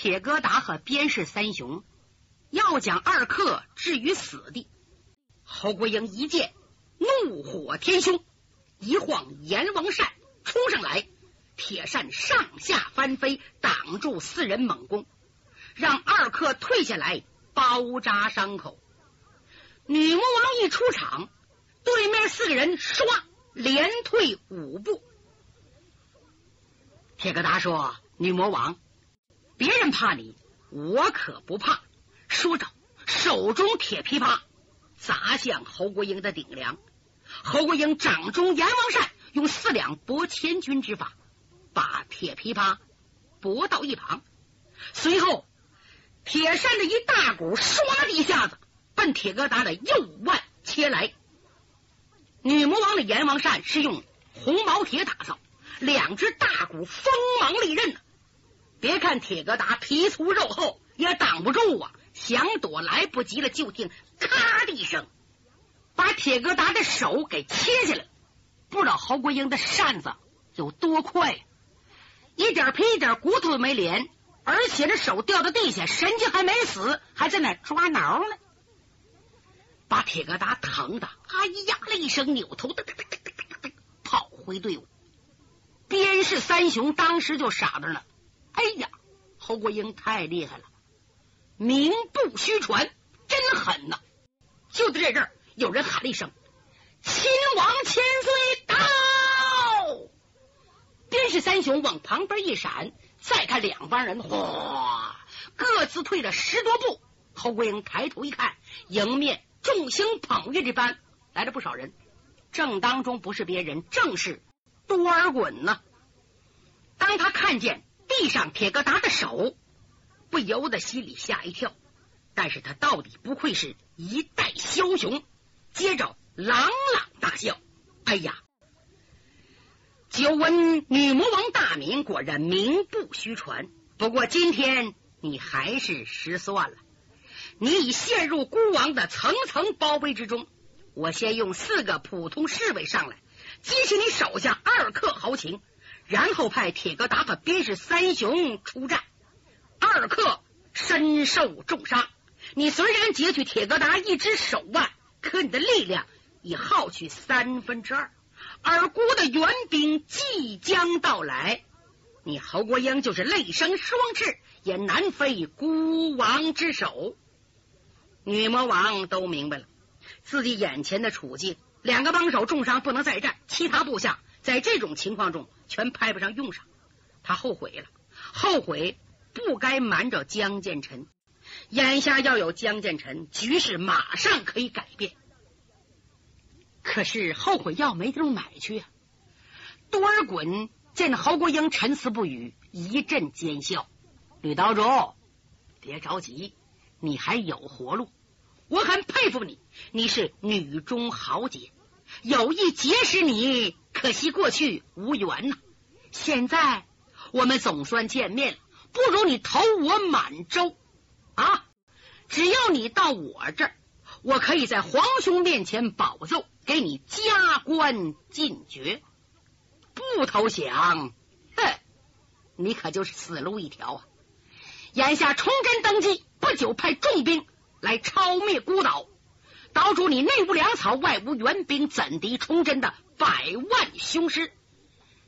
铁疙瘩和边氏三雄要将二客置于死地。侯国英一见，怒火天凶，一晃阎王扇冲上来，铁扇上下翻飞，挡住四人猛攻，让二客退下来包扎伤口。女魔王一出场，对面四个人唰连退五步。铁疙瘩说：“女魔王，别人怕你，我可不怕。”说着，手中铁琵琶砸向侯国英的顶梁。侯国英掌中阎王扇，用四两拨千钧之法，把铁琵琶拨到一旁。随后，铁扇的一大股唰的一下子。奔铁疙瘩的右腕切来，女魔王的阎王扇是用红毛铁打造，两只大骨锋芒利刃呢。别看铁疙瘩皮粗肉厚，也挡不住啊！想躲来不及了，就听咔的一声，把铁疙瘩的手给切下来。不知道侯国英的扇子有多快，一点皮一点骨头都没连，而且这手掉到地下，神经还没死，还在那抓挠呢。把铁疙瘩疼的哎呀了一声，扭头噔噔噔噔噔噔跑回队伍。边氏三雄当时就傻着了。哎呀，侯国英太厉害了，名不虚传，真狠呐！就在这阵儿，有人喊了一声：“亲王千岁到！”边氏三雄往旁边一闪，再看两帮人，哗，各自退了十多步。侯国英抬头一看，迎面。众星捧月这般来了不少人，正当中不是别人，正是多尔衮呢。当他看见地上铁疙瘩的手，不由得心里吓一跳。但是他到底不愧是一代枭雄，接着朗朗大笑：“哎呀，久闻女魔王大名，果然名不虚传。不过今天你还是失算了。”你已陷入孤王的层层包围之中。我先用四个普通侍卫上来激起你手下二客豪情，然后派铁疙瘩和边氏三雄出战。二客身受重伤，你虽然截取铁疙瘩一只手腕，可你的力量已耗去三分之二。而孤的援兵即将到来，你侯国英就是泪生双翅，也难飞孤王之手。女魔王都明白了自己眼前的处境，两个帮手重伤不能再战，其他部下在这种情况中全派不上用场。他后悔了，后悔不该瞒着江建臣。眼下要有江建臣，局势马上可以改变。可是后悔药没地方买去啊！多尔衮见侯国英沉思不语，一阵奸笑：“吕道主，别着急，你还有活路。”我很佩服你，你是女中豪杰，有意结识你，可惜过去无缘呐。现在我们总算见面了，不如你投我满洲啊！只要你到我这儿，我可以在皇兄面前保奏，给你加官进爵。不投降，哼，你可就是死路一条啊！眼下崇祯登基不久，派重兵。来抄灭孤岛，岛主你内无粮草，外无援兵，怎敌崇祯的百万雄师？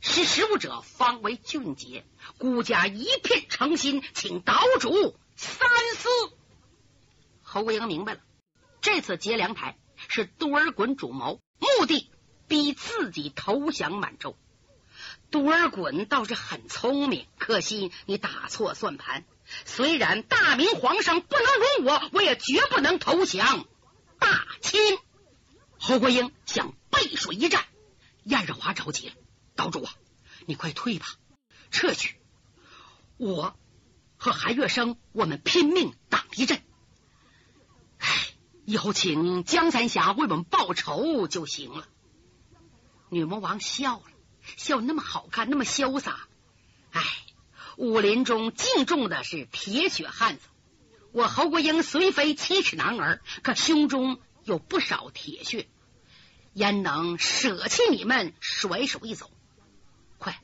识时务者方为俊杰。孤家一片诚心，请岛主三思。侯国英明白了，这次劫粮台是多尔衮主谋，目的逼自己投降满洲。多尔衮倒是很聪明，可惜你打错算盘。虽然大明皇上不能容我，我也绝不能投降大清。侯国英想背水一战，燕日华着急了：“岛主啊，你快退吧，撤去！我和韩月生，我们拼命挡一阵。哎，以后请江三侠为我们报仇就行了。”女魔王笑了，笑那么好看，那么潇洒。哎。武林中敬重的是铁血汉子，我侯国英虽非七尺男儿，可胸中有不少铁血，焉能舍弃你们，甩手一走？快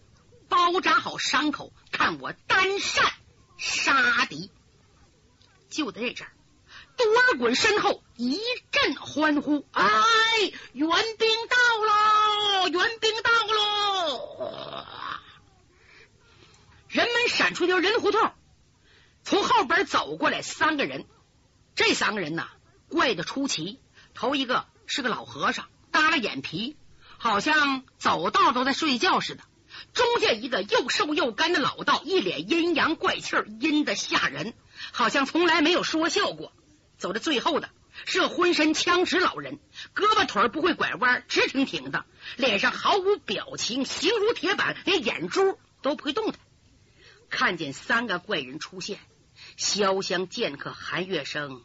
包扎好伤口，看我单扇杀敌。就在这阵儿，多尔衮身后一阵欢呼：“哎，援兵到喽！援兵到喽！”人们闪出条人胡同，从后边走过来三个人。这三个人呐，怪得出奇。头一个是个老和尚，耷了眼皮，好像走道都在睡觉似的。中间一个又瘦又干的老道，一脸阴阳怪气，阴的吓人，好像从来没有说笑过。走到最后的是个浑身枪直老人，胳膊腿不会拐弯，直挺挺的，脸上毫无表情，形如铁板，连眼珠都不会动弹。看见三个怪人出现，潇湘剑客韩月生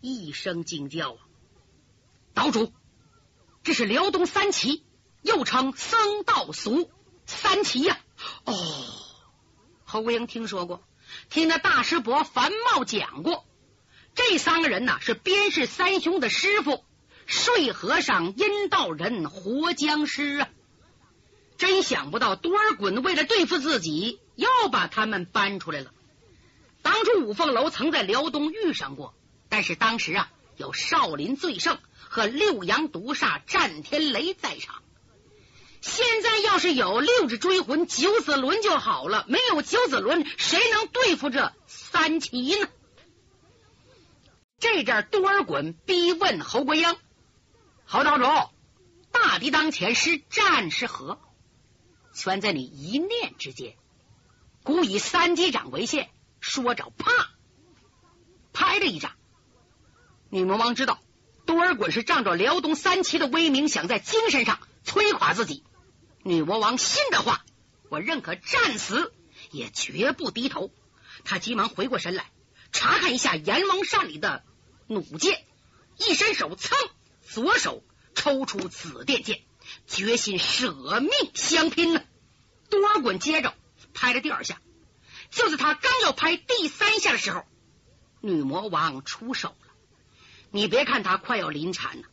一声惊叫啊！岛主，这是辽东三奇，又称僧道俗三奇呀！哦，侯国英听说过，听那大师伯樊茂讲过，这三个人呢是边氏三兄的师傅，睡和尚、阴道人、活僵尸啊！真想不到多尔衮为了对付自己。又把他们搬出来了。当初五凤楼曾在辽东遇上过，但是当时啊有少林最圣和六阳毒煞战天雷在场。现在要是有六指追魂九子轮就好了，没有九子轮，谁能对付这三奇呢？这阵多尔衮逼问侯国英：“侯道主，大敌当前，是战是和？全在你一念之间。”故以三击掌为限，说着，啪，拍了一掌。女魔王知道多尔衮是仗着辽东三旗的威名，想在精神上摧垮自己。女魔王信的话，我认可战死，也绝不低头。他急忙回过神来，查看一下阎王扇里的弩箭，一伸手，噌，左手抽出紫电剑，决心舍命相拼呢。多尔衮接着。拍了第二下，就在他刚要拍第三下的时候，女魔王出手。你别看他快要临产了，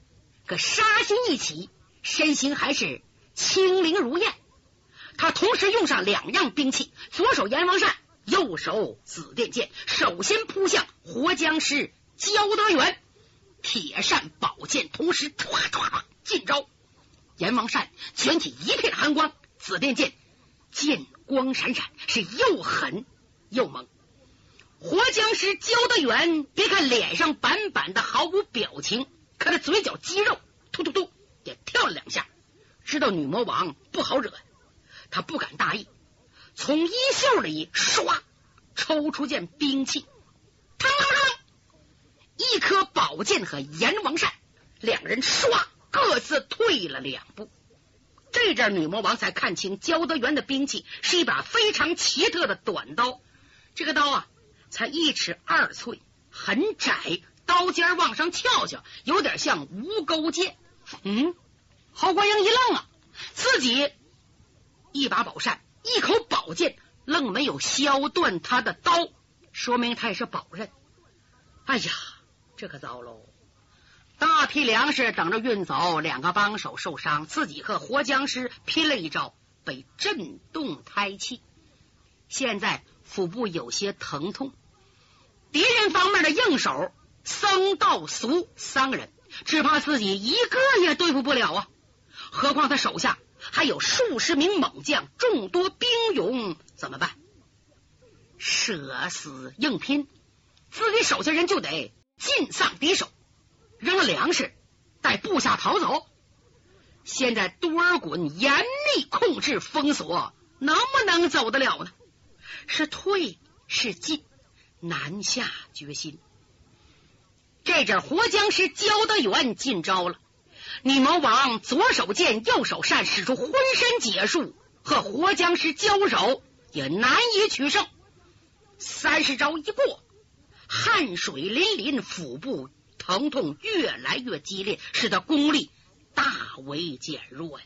可杀心一起，身形还是轻灵如燕。他同时用上两样兵器，左手阎王扇，右手紫电剑，首先扑向活僵尸焦德元。铁扇宝剑同时唰唰进招，阎王扇卷起一片寒光，紫电剑剑。光闪闪，是又狠又猛。活僵尸焦德元，别看脸上板板的毫无表情，可那嘴角肌肉突突突也跳了两下，知道女魔王不好惹，他不敢大意，从衣袖里唰抽出件兵器，嘡嘡嘡，一颗宝剑和阎王扇，两人唰各自退了两步。这阵女魔王才看清焦德元的兵器是一把非常奇特的短刀，这个刀啊才一尺二寸，很窄，刀尖往上翘翘，有点像无钩剑。嗯，侯国英一愣啊，自己一把宝扇，一口宝剑，愣没有削断他的刀，说明他也是宝刃。哎呀，这可糟喽！大批粮食等着运走，两个帮手受伤，自己和活僵尸拼了一招，被震动胎气，现在腹部有些疼痛。敌人方面的硬手僧道俗三个人，只怕自己一个也对付不了啊！何况他手下还有数十名猛将，众多兵勇，怎么办？舍死硬拼，自己手下人就得尽丧敌手。扔了粮食，带部下逃走。现在多尔衮严密控制封锁，能不能走得了呢？是退是进，难下决心。这阵活僵尸焦德元进招了，女魔王左手剑，右手扇，使出浑身解数，和活僵尸交手也难以取胜。三十招一过，汗水淋淋，腹部。疼痛越来越激烈，使得功力大为减弱呀！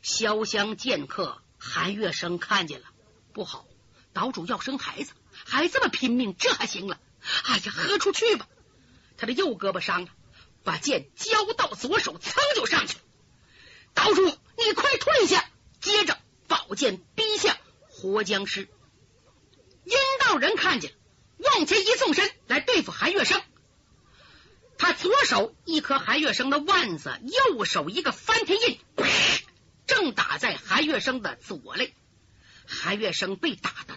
潇湘剑客韩月生看见了，不好，岛主要生孩子，还这么拼命，这还行了？哎呀，喝出去吧！他的右胳膊伤了，把剑交到左手，噌就上去了。岛主，你快退下！接着宝剑逼向活僵尸，阴道人。看见了，往前一纵身来对付韩月生。他左手一颗韩月生的腕子，右手一个翻天印，正打在韩月生的左肋。韩月生被打的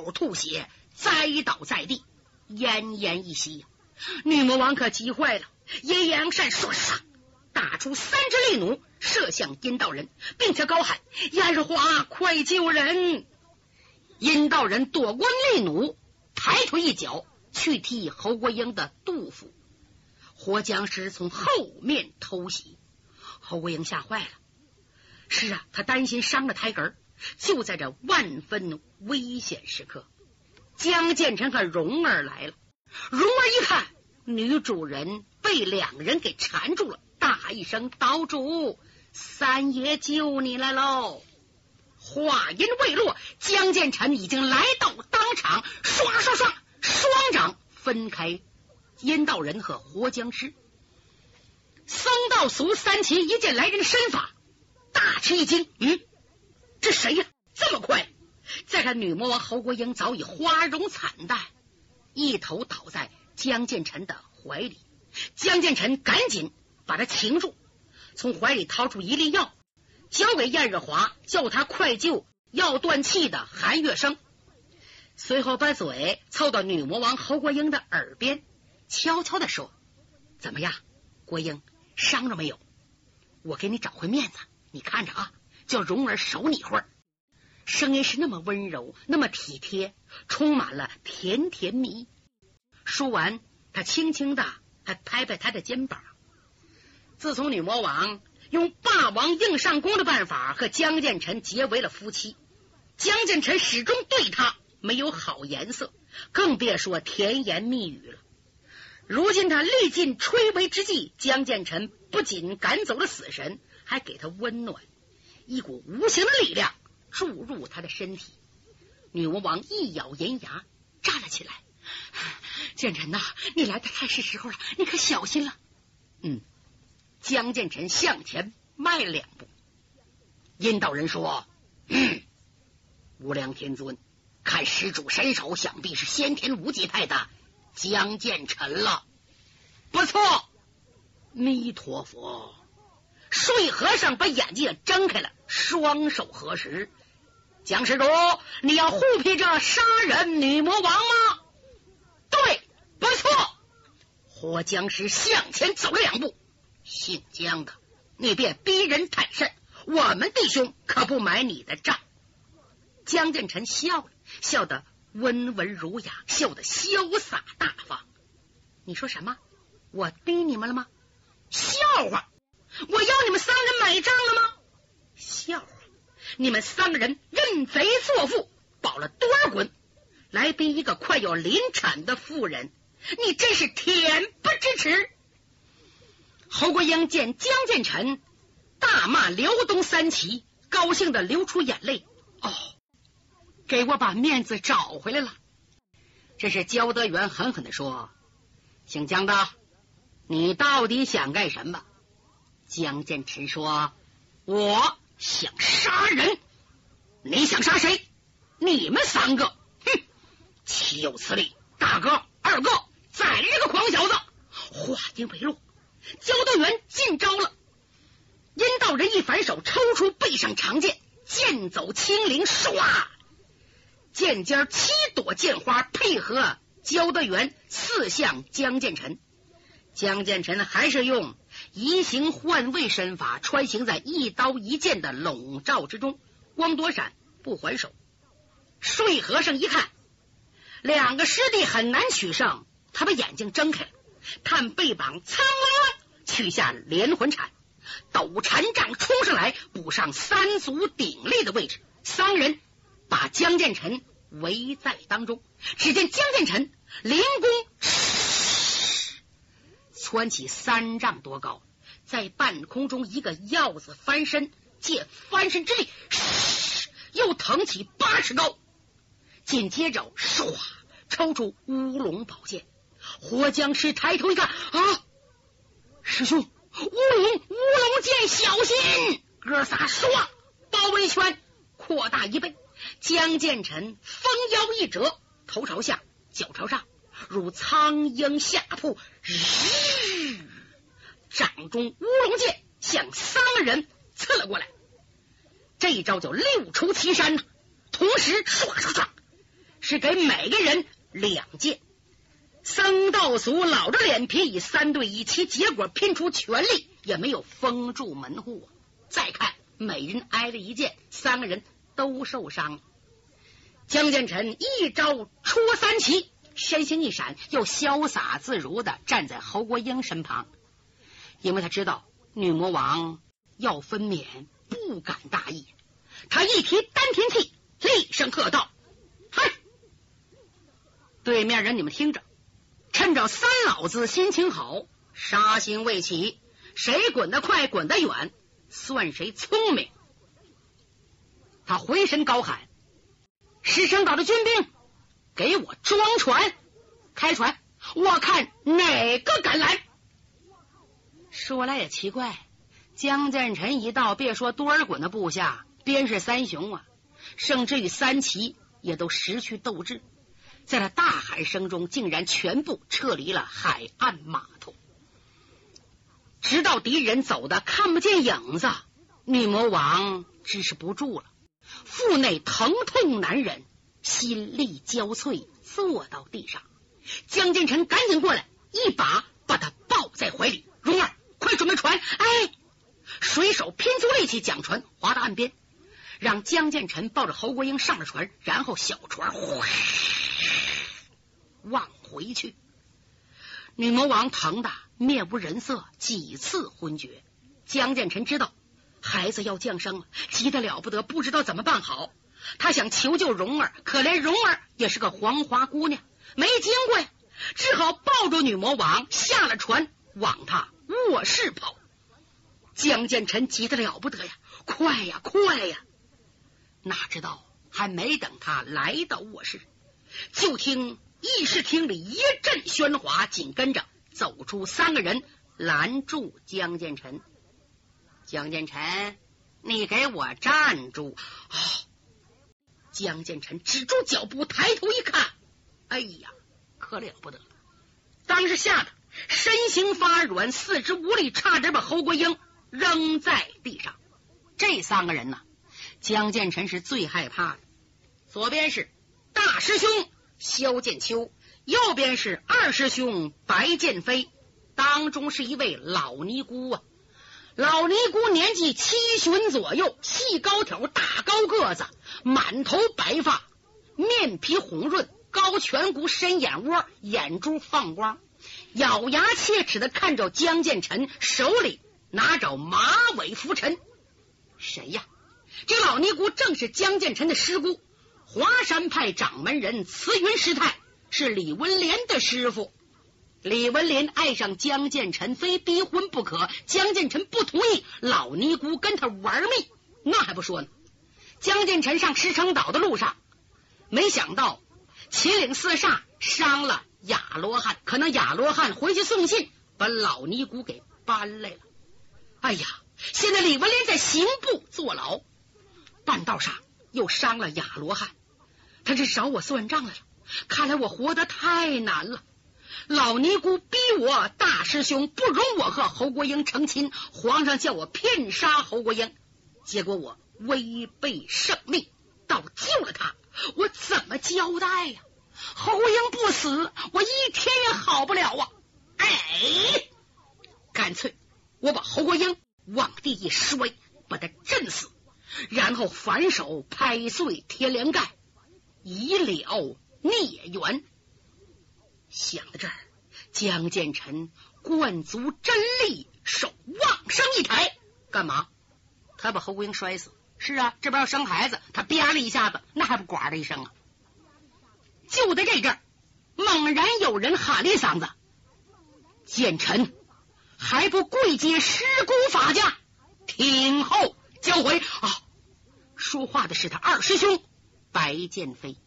口吐血，栽倒在地，奄奄一息。女魔王可急坏了，阴阳扇唰唰打出三支利弩，射向阴道人，并且高喊：“燕日华，快救人！”阴道人躲过利弩，抬腿一脚去踢侯国英的肚腹。活僵尸从后面偷袭，侯国英吓坏了。是啊，他担心伤了胎根。就在这万分危险时刻，江建成和蓉儿来了。蓉儿一看女主人被两人给缠住了，大喊一声：“岛主，三爷救你来喽！”话音未落，江建成已经来到当场，唰唰唰，双掌分开。阴道人和活僵尸，僧道俗三奇一见来人身法，大吃一惊。嗯，这谁呀？这么快！再看女魔王侯国英早已花容惨淡，一头倒在江建成的怀里。江建成赶紧把他擒住，从怀里掏出一粒药，交给燕日华，叫他快救要断气的韩月生。随后把嘴凑到女魔王侯国英的耳边。悄悄的说：“怎么样，国英伤着没有？我给你找回面子，你看着啊，叫蓉儿守你会儿。”声音是那么温柔，那么体贴，充满了甜甜蜜。说完，他轻轻的还拍拍他的肩膀。自从女魔王用霸王硬上弓的办法和江建成结为了夫妻，江建成始终对他没有好颜色，更别说甜言蜜语了。如今他历尽垂危之际，江建成不仅赶走了死神，还给他温暖，一股无形的力量注入他的身体。女魔王一咬银牙，站了起来：“建成呐，你来的太是时候了，你可小心了。”嗯，江建成向前迈了两步。阴道人说：“嗯，无量天尊，看施主身手，想必是先天无极派的。”江建成了，不错，弥陀佛。睡和尚把眼睛也睁开了，双手合十。江施主，你要护庇这杀人女魔王吗？对，不错。活僵尸向前走了两步，姓江的，你别逼人太甚，我们弟兄可不买你的账。江建成笑了，笑得。温文儒雅，笑得潇洒大方。你说什么？我逼你们了吗？笑话！我要你们三人买账了吗？笑话！你们三个人认贼作父，保了多少滚，来逼一个快要临产的妇人，你真是恬不知耻！侯国英见江建成大骂辽东三旗，高兴的流出眼泪。哦。给我把面子找回来了！这是焦德元狠狠的说：“姓江的，你到底想干什么？”江建成说：“我想杀人。你想杀谁？你们三个！哼，岂有此理！大哥、二哥，宰了这个狂小子！”话音未落，焦德元进招了。阴道人一反手，抽出背上长剑，剑走轻灵，唰！剑尖七朵剑花配合焦德元刺向江建成，江建成还是用移形换位身法穿行在一刀一剑的笼罩之中，光躲闪不还手。睡和尚一看两个师弟很难取胜，他把眼睛睁开了，看背膀苍乱取下连环铲，抖禅杖冲上来补上三足鼎立的位置，三人。把江建成围在当中，只见江建成凌功窜起三丈多高，在半空中一个鹞子翻身，借翻身之力，又腾起八尺高。紧接着，唰，抽出乌龙宝剑。活僵尸抬头一看，啊，师兄，乌龙乌龙剑，小心！哥仨唰，包围圈扩大一倍。江建成风腰一折，头朝下，脚朝上，如苍鹰下扑，日掌中乌龙剑向三个人刺了过来。这一招叫六出奇山呐，同时唰唰唰，是给每个人两剑。僧道俗老着脸皮，以三对一，其结果拼出全力也没有封住门户啊。再看，每人挨了一剑，三个人都受伤。江建成一招出三旗，身形一闪，又潇洒自如的站在侯国英身旁，因为他知道女魔王要分娩。不敢大意，他一提丹田气，厉声喝道：“嗨！对面人，你们听着，趁着三老子心情好，杀心未起，谁滚得快，滚得远，算谁聪明。”他回身高喊：“石城岛的军兵，给我装船，开船！我看哪个敢来！”说来也奇怪。江建臣一到，别说多尔衮的部下，边是三雄啊，甚至于三旗也都失去斗志，在那大喊声中，竟然全部撤离了海岸码头。直到敌人走的看不见影子，女魔王支持不住了，腹内疼痛难忍，心力交瘁，坐到地上。江建成赶紧过来，一把把他抱在怀里：“蓉儿，快准备船！”哎。水手拼足力气将船划到岸边，让江建成抱着侯国英上了船，然后小船哗往回去。女魔王疼的面无人色，几次昏厥。江建成知道孩子要降生了，急得了不得，不知道怎么办好。他想求救蓉儿，可怜蓉儿也是个黄花姑娘，没经过呀，只好抱住女魔王下了船，往他卧室跑。江建臣急得了不得呀！快呀，快呀！哪知道还没等他来到卧室，就听议事厅里一阵喧哗，紧跟着走出三个人，拦住江建臣。江建臣，你给我站住！啊！江建成止住脚步，抬头一看，哎呀，可了不得了！当时吓得身形发软，四肢无力，差点把侯国英。扔在地上，这三个人呢？江建成是最害怕的。左边是大师兄萧剑秋，右边是二师兄白剑飞，当中是一位老尼姑啊。老尼姑年纪七旬左右，细高挑，大高个子，满头白发，面皮红润，高颧骨，深眼窝，眼珠放光，咬牙切齿的看着江建臣，手里。拿着马尾拂尘，谁呀？这老尼姑正是江建臣的师姑，华山派掌门人慈云师太，是李文莲的师傅。李文莲爱上江建臣，非逼婚不可。江建臣不同意，老尼姑跟他玩命，那还不说呢。江建臣上石城岛的路上，没想到秦岭四煞伤了亚罗汉，可能亚罗汉回去送信，把老尼姑给搬来了。哎呀！现在李文莲在刑部坐牢，半道上又伤了亚罗汉，他这找我算账来了。看来我活得太难了。老尼姑逼我大师兄不容我和侯国英成亲，皇上叫我骗杀侯国英，结果我违背圣命，倒救了他，我怎么交代呀？侯英不死，我一天也好不了啊！哎，干脆。我把侯国英往地一摔，把他震死，然后反手拍碎天灵盖，以了孽缘。想到这儿，江建成灌足真力，手往上一抬，干嘛？他把侯国英摔死。是啊，这边要生孩子，他啪了一下子，那还不呱的一声啊！就在这阵，猛然有人喊了一嗓子：“建成！”还不跪接师姑法家，听候交回啊！说话的是他二师兄白剑飞。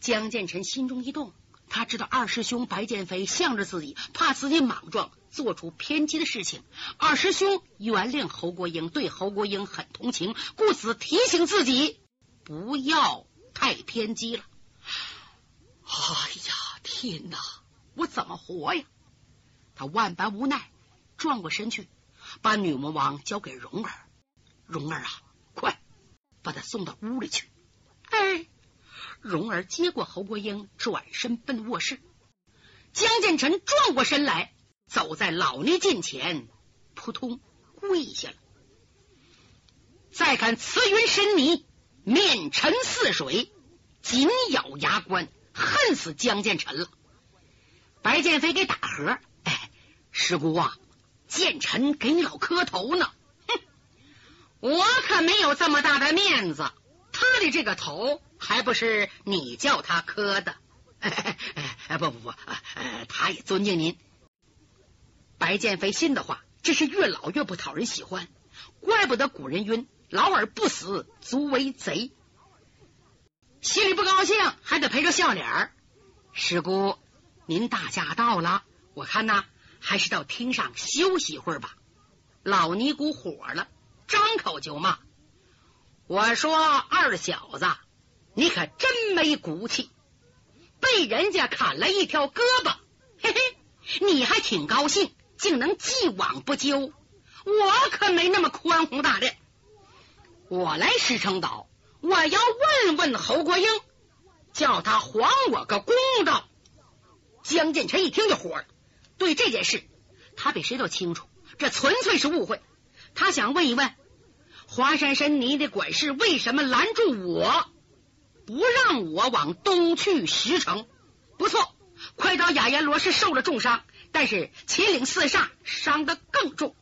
江建成心中一动，他知道二师兄白剑飞向着自己，怕自己莽撞做出偏激的事情。二师兄原谅侯国英，对侯国英很同情，故此提醒自己不要太偏激了。哎呀天哪，我怎么活呀？他万般无奈，转过身去，把女魔王交给蓉儿。蓉儿啊，快把他送到屋里去。哎，蓉儿接过侯国英，转身奔卧室。江建成转过身来，走在老尼近前，扑通跪下了。再看慈云深泥，面沉似水，紧咬牙关，恨死江建成了。白剑飞给打和，哎，师姑啊，建臣给你老磕头呢。哼，我可没有这么大的面子，他的这个头还不是你叫他磕的。哎哎不不不，他也尊敬您。白剑飞信的话，这是越老越不讨人喜欢，怪不得古人云：“老而不死，足为贼。”心里不高兴，还得陪着笑脸儿。师姑，您大驾到了，我看呐，还是到厅上休息一会儿吧。老尼姑火了，张口就骂：“我说二小子，你可真没骨气！”被人家砍了一条胳膊，嘿嘿，你还挺高兴，竟能既往不咎。我可没那么宽宏大量。我来石城岛，我要问问侯国英，叫他还我个公道。江建成一听就火了，对这件事，他比谁都清楚，这纯粹是误会。他想问一问华山神尼的管事，为什么拦住我？不让我往东去石城，不错。快刀雅阎罗是受了重伤，但是秦岭四煞伤得更重。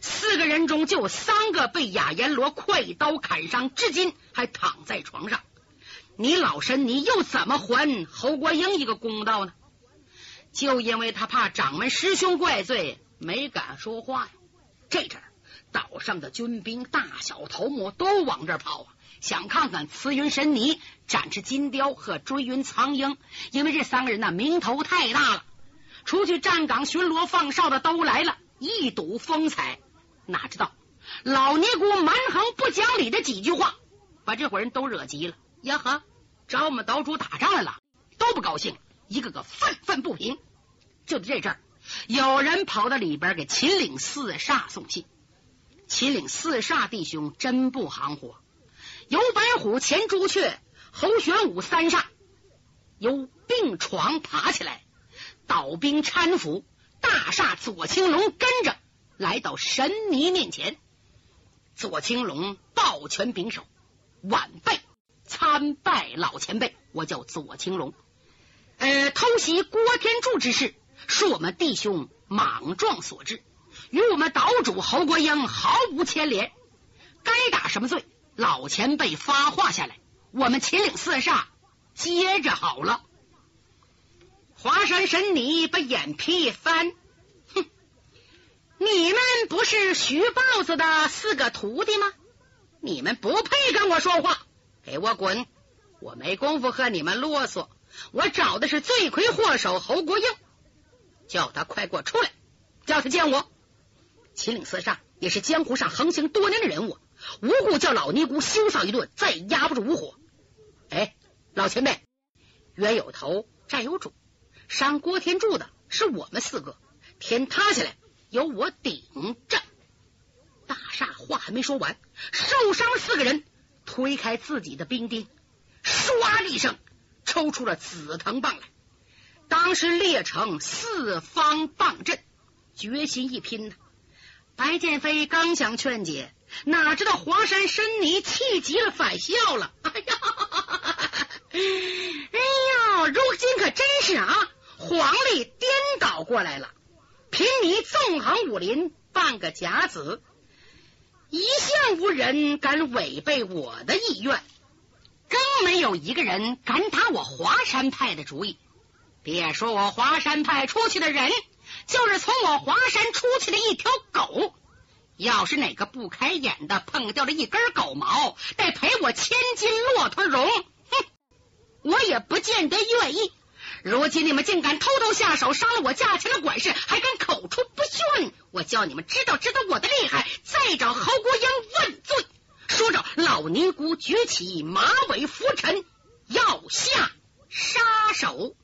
四个人中就有三个被雅阎罗快刀砍伤，至今还躺在床上。你老身，你又怎么还侯国英一个公道呢？就因为他怕掌门师兄怪罪，没敢说话呀。这阵岛上的军兵大小头目都往这跑啊。想看看慈云神尼、展翅金雕和追云苍鹰，因为这三个人呢名头太大了，出去站岗巡逻放哨的都来了，一睹风采。哪知道老尼姑蛮横不讲理的几句话，把这伙人都惹急了。呀呵，找我们岛主打仗来了，都不高兴，一个个愤愤不平。就在这阵儿，有人跑到里边给秦岭四煞送信。秦岭四煞弟兄真不含糊。由白虎、前朱雀、侯玄武三煞由病床爬起来，倒兵搀扶，大煞左青龙跟着来到神尼面前。左青龙抱拳拱手：“晚辈参拜老前辈，我叫左青龙。呃，偷袭郭天柱之事是我们弟兄莽撞所致，与我们岛主侯国英毫无牵连，该打什么罪？”老前辈发话下来，我们秦岭四煞接着好了。华山神尼把眼皮一翻，哼，你们不是徐豹子的四个徒弟吗？你们不配跟我说话，给我滚！我没工夫和你们啰嗦，我找的是罪魁祸首侯国英，叫他快给我出来，叫他见我。秦岭四煞也是江湖上横行多年的人物。无故叫老尼姑羞臊一顿，再压不住无火。哎，老前辈，冤有头债有主，伤郭天柱的是我们四个，天塌下来由我顶着。大煞话还没说完，受伤四个人推开自己的兵丁，唰的一声抽出了紫藤棒来。当时列成四方棒阵，决心一拼呢。白剑飞刚想劝解。哪知道华山深泥气急了，反笑了。哎呀，哎呀，如今可真是啊，皇历颠倒过来了。凭你纵横武林半个甲子，一向无人敢违背我的意愿，更没有一个人敢打我华山派的主意。别说我华山派出去的人，就是从我华山出去的一条狗。要是哪个不开眼的碰掉了一根狗毛，得赔我千斤骆驼绒。哼，我也不见得愿意。如今你们竟敢偷偷下手，伤了我驾前的管事，还敢口出不逊，我叫你们知道知道我的厉害，再找侯国英问罪。说着，老尼姑举起马尾拂尘，要下杀手。